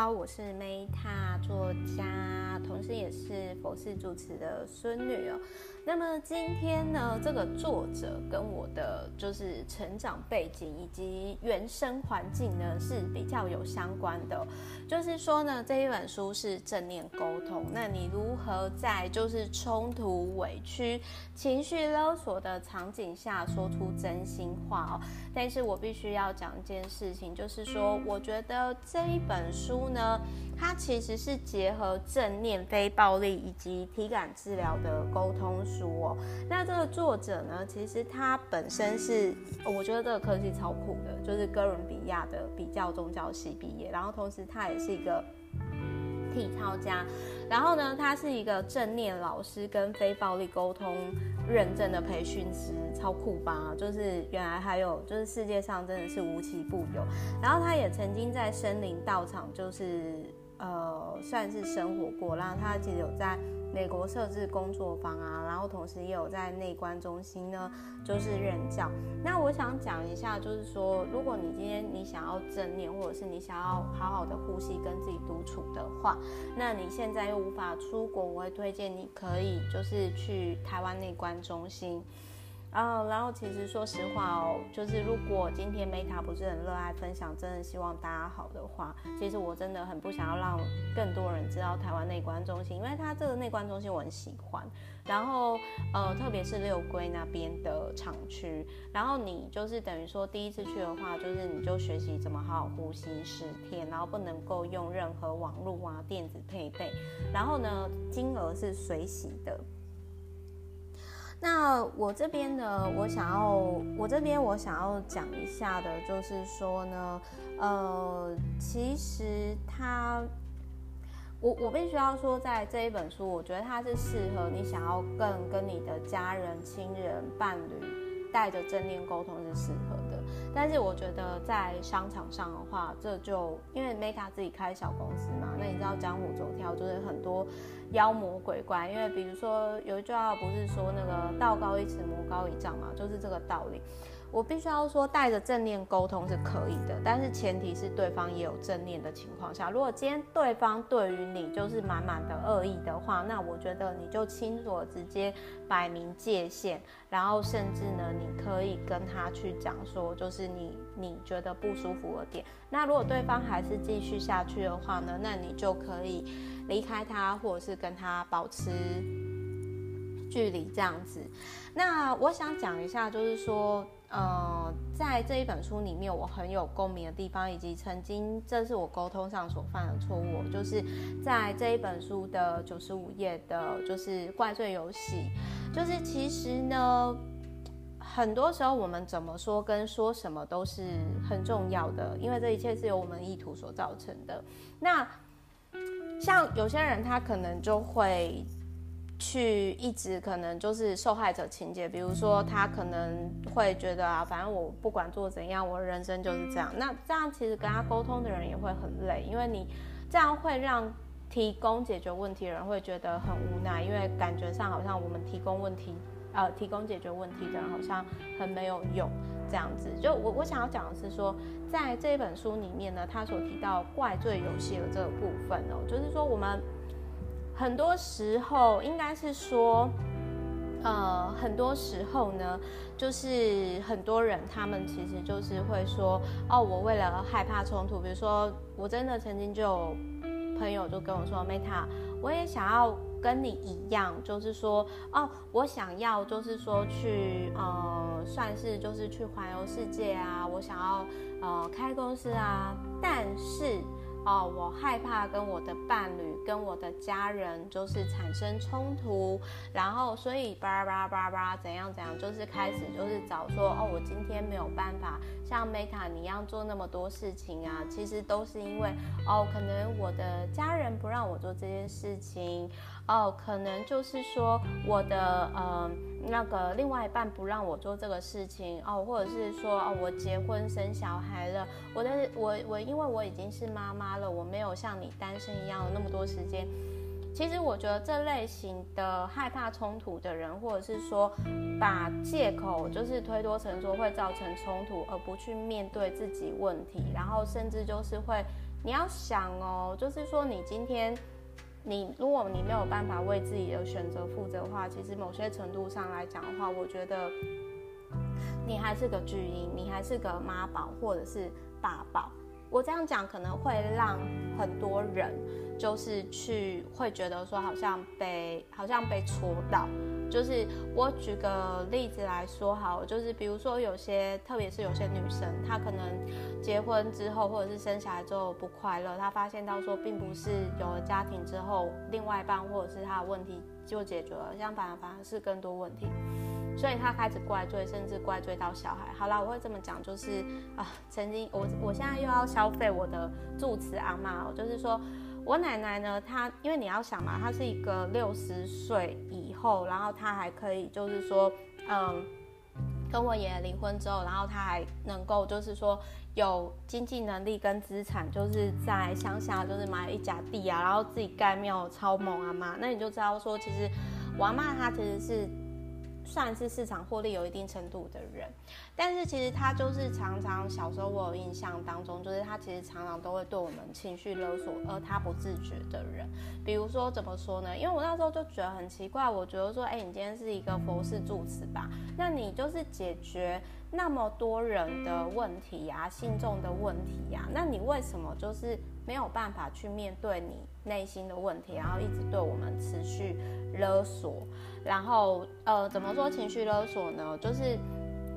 好，我是 Meta 作家，同时也是佛系主持的孙女哦。那么今天呢，这个作者跟我的就是成长背景以及原生环境呢是比较有相关的。就是说呢，这一本书是正念沟通。那你如何在就是冲突、委屈、情绪勒索的场景下说出真心话哦？但是我必须要讲一件事情，就是说，我觉得这一本书呢，它其实是结合正念、非暴力以及体感治疗的沟通书哦。那这个作者呢，其实他本身是，我觉得这个科系超酷的，就是哥伦比亚的比较宗教系毕业，然后同时他也是一个体操家，然后呢，他是一个正念老师跟非暴力沟通认证的培训师，超酷吧？就是原来还有，就是世界上真的是无奇不有。然后他也曾经在森林道场，就是呃，算是生活过，然后他其实有在。美国设置工作坊啊，然后同时也有在内观中心呢，就是任教。那我想讲一下，就是说，如果你今天你想要正念，或者是你想要好好的呼吸，跟自己独处的话，那你现在又无法出国，我会推荐你可以就是去台湾内观中心。啊，然后其实说实话哦，就是如果今天 Meta 不是很热爱分享，真的希望大家好的话，其实我真的很不想要让更多人知道台湾内观中心，因为它这个内观中心我很喜欢。然后呃，特别是六龟那边的厂区，然后你就是等于说第一次去的话，就是你就学习怎么好好呼吸十天，然后不能够用任何网络啊、电子配备，然后呢，金额是随喜的。那我这边呢，我想要，我这边我想要讲一下的，就是说呢，呃，其实他，我我必须要说，在这一本书，我觉得它是适合你想要更跟你的家人、亲人、伴侣带着正念沟通是适合的。但是我觉得在商场上的话，这就因为 Meta 自己开小公司嘛，那你知道江湖走跳就是很多。妖魔鬼怪，因为比如说有一句话不是说那个道高一尺魔高一丈嘛，就是这个道理。我必须要说，带着正念沟通是可以的，但是前提是对方也有正念的情况下。如果今天对方对于你就是满满的恶意的话，那我觉得你就清楚直接摆明界限，然后甚至呢，你可以跟他去讲说，就是你你觉得不舒服的点。那如果对方还是继续下去的话呢，那你就可以离开他，或者是跟他保持距离这样子。那我想讲一下，就是说。呃，在这一本书里面，我很有共鸣的地方，以及曾经这是我沟通上所犯的错误，就是在这一本书的九十五页的，就是怪罪游戏，就是其实呢，很多时候我们怎么说跟说什么都是很重要的，因为这一切是由我们意图所造成的。那像有些人，他可能就会。去一直可能就是受害者情节，比如说他可能会觉得啊，反正我不管做怎样，我的人生就是这样。那这样其实跟他沟通的人也会很累，因为你这样会让提供解决问题的人会觉得很无奈，因为感觉上好像我们提供问题，呃，提供解决问题的人好像很没有用这样子。就我我想要讲的是说，在这本书里面呢，他所提到怪罪游戏的这个部分哦，就是说我们。很多时候，应该是说，呃，很多时候呢，就是很多人他们其实就是会说，哦，我为了害怕冲突，比如说，我真的曾经就有朋友就跟我说，Meta，我也想要跟你一样，就是说，哦，我想要就是说去，呃，算是就是去环游世界啊，我想要呃开公司啊，但是。哦，我害怕跟我的伴侣、跟我的家人就是产生冲突，然后所以叭叭叭叭怎样怎样，就是开始就是找说哦，我今天没有办法像 Meta 你一样做那么多事情啊，其实都是因为哦，可能我的家人不让我做这件事情。哦，可能就是说我的呃那个另外一半不让我做这个事情哦，或者是说哦我结婚生小孩了，我的我我因为我已经是妈妈了，我没有像你单身一样有那么多时间。其实我觉得这类型的害怕冲突的人，或者是说把借口就是推脱成说会造成冲突，而不去面对自己问题，然后甚至就是会。你要想哦，就是说你今天，你如果你没有办法为自己的选择负责的话，其实某些程度上来讲的话，我觉得你还是个巨婴，你还是个妈宝或者是爸宝。我这样讲可能会让很多人就是去会觉得说好像被好像被戳到。就是我举个例子来说好，就是比如说有些，特别是有些女生，她可能结婚之后或者是生下来之后不快乐，她发现到说并不是有了家庭之后，另外一半或者是她的问题就解决了，相反反而是更多问题，所以他开始怪罪，甚至怪罪到小孩。好啦，我会这么讲，就是啊，曾经我我现在又要消费我的住持阿嬷，就是说。我奶奶呢，她因为你要想嘛，她是一个六十岁以后，然后她还可以就是说，嗯，跟我爷爷离婚之后，然后她还能够就是说有经济能力跟资产，就是在乡下就是买了一甲地啊，然后自己盖庙超猛啊嘛，那你就知道说，其实我阿嬷她其实是。算是市场获利有一定程度的人，但是其实他就是常常小时候我有印象当中，就是他其实常常都会对我们情绪勒索，而他不自觉的人。比如说怎么说呢？因为我那时候就觉得很奇怪，我觉得说，哎，你今天是一个佛事住持吧？那你就是解决那么多人的问题呀、啊，信众的问题呀、啊，那你为什么就是没有办法去面对你内心的问题，然后一直对我们持续勒索？然后，呃，怎么说情绪勒索呢？就是，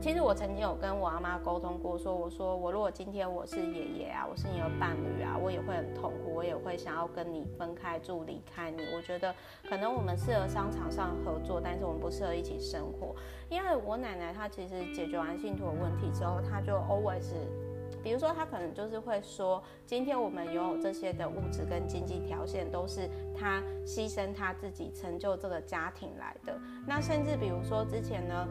其实我曾经有跟我阿妈沟通过，说，我说我如果今天我是爷爷啊，我是你的伴侣啊，我也会很痛苦，我也会想要跟你分开住，离开你。我觉得可能我们适合商场上合作，但是我们不适合一起生活。因为我奶奶她其实解决完信徒的问题之后，她就 always。比如说，他可能就是会说，今天我们拥有这些的物质跟经济条件，都是他牺牲他自己成就这个家庭来的。那甚至比如说之前呢，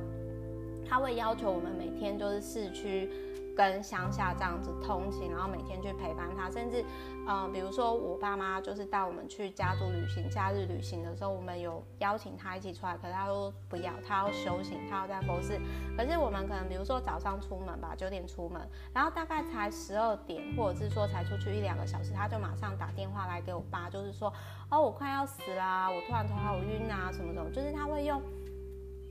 他会要求我们每天就是市区。跟乡下这样子通勤，然后每天去陪伴他，甚至，嗯、呃，比如说我爸妈就是带我们去家族旅行、假日旅行的时候，我们有邀请他一起出来，可是他说不要，他要修行，他要在佛寺。可是我们可能比如说早上出门吧，九点出门，然后大概才十二点，或者是说才出去一两个小时，他就马上打电话来给我爸，就是说，哦，我快要死啦，我突然头好晕啊，什么什么，就是他会用。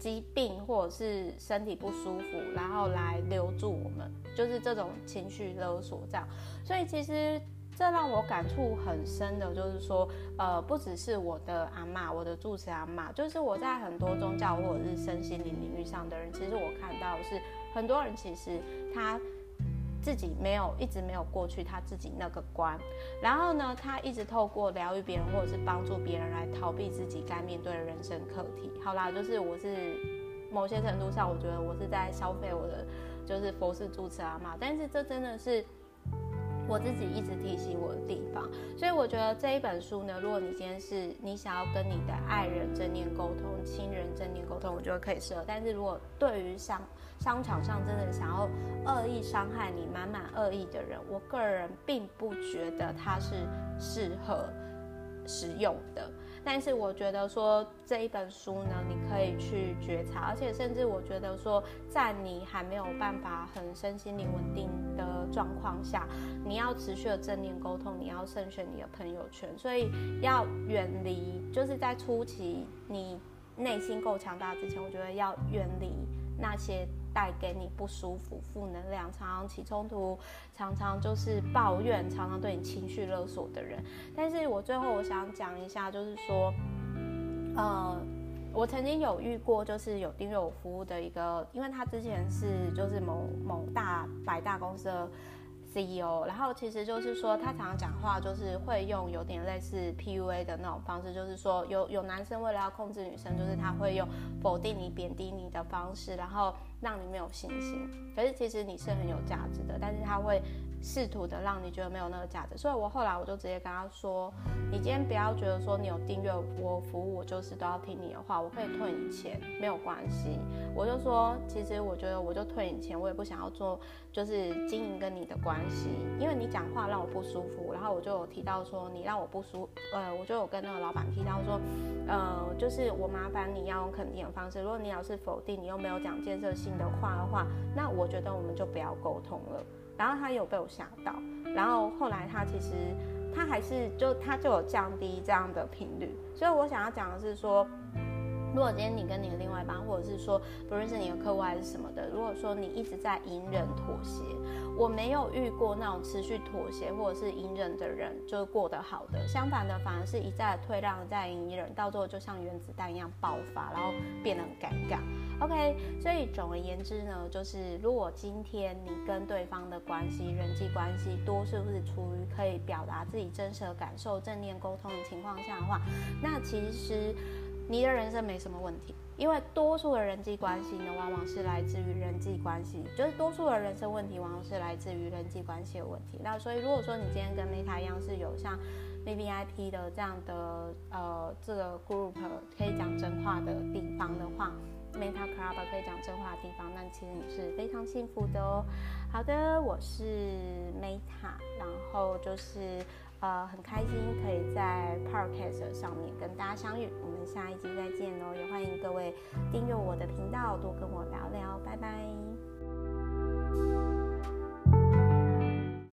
疾病或者是身体不舒服，然后来留住我们，就是这种情绪勒索这样。所以其实这让我感触很深的，就是说，呃，不只是我的阿妈，我的住持阿妈，就是我在很多宗教或者是身心灵领域上的人，其实我看到是很多人其实他。自己没有一直没有过去他自己那个关，然后呢，他一直透过疗愈别人或者是帮助别人来逃避自己该面对的人生课题。好啦，就是我是某些程度上，我觉得我是在消费我的就是佛事住持阿妈，但是这真的是我自己一直提醒我的地方。所以我觉得这一本书呢，如果你今天是你想要跟你的爱人正念沟通、亲人正念沟通，我觉得可以适合。但是如果对于商商场上真的想要恶意伤害你、满满恶意的人，我个人并不觉得它是适合使用的。但是我觉得说这一本书呢，你可以去觉察，而且甚至我觉得说，在你还没有办法很身心灵稳定的状况下，你要持续的正念沟通，你要慎选你的朋友圈，所以要远离，就是在初期你内心够强大之前，我觉得要远离那些。带给你不舒服、负能量，常常起冲突，常常就是抱怨，常常对你情绪勒索的人。但是我最后我想讲一下，就是说，呃，我曾经有遇过，就是有订阅我服务的一个，因为他之前是就是某某大百大公司的 CEO，然后其实就是说他常常讲话就是会用有点类似 PUA 的那种方式，就是说有有男生为了要控制女生，就是他会用否定你、贬低你的方式，然后。让你没有信心，可是其实你是很有价值的，但是他会试图的让你觉得没有那个价值，所以我后来我就直接跟他说，你今天不要觉得说你有订阅我服务，我就是都要听你的话，我可以退你钱，没有关系。我就说，其实我觉得我就退你钱，我也不想要做。就是经营跟你的关系，因为你讲话让我不舒服，然后我就有提到说你让我不舒，呃，我就有跟那个老板提到说，呃，就是我麻烦你要用肯定的方式，如果你要是否定，你又没有讲建设性性的话的话，那我觉得我们就不要沟通了。然后他有被我吓到，然后后来他其实他还是就他就有降低这样的频率，所以我想要讲的是说。如果今天你跟你的另外一半，或者是说不认识你的客户还是什么的，如果说你一直在隐忍妥协，我没有遇过那种持续妥协或者是隐忍的人就是过得好的，相反的反而是一再退让，再隐忍，到最后就像原子弹一样爆发，然后变得很尴尬。OK，所以总而言之呢，就是如果今天你跟对方的关系、人际关系多是不是处于可以表达自己真实的感受、正面沟通的情况下的话，那其实。你的人生没什么问题，因为多数的人际关系呢，往往是来自于人际关系，就是多数的人生问题，往往是来自于人际关系的问题。那所以，如果说你今天跟 Meta 一样是有像 VVIP 的这样的呃这个 group 可以讲真话的地方的话，Meta Club 可以讲真话的地方，那其实你是非常幸福的哦。好的，我是 Meta，然后就是。呃，很开心可以在 Podcast 上面跟大家相遇，我们下一集再见喽！也欢迎各位订阅我的频道，多跟我聊聊，拜拜。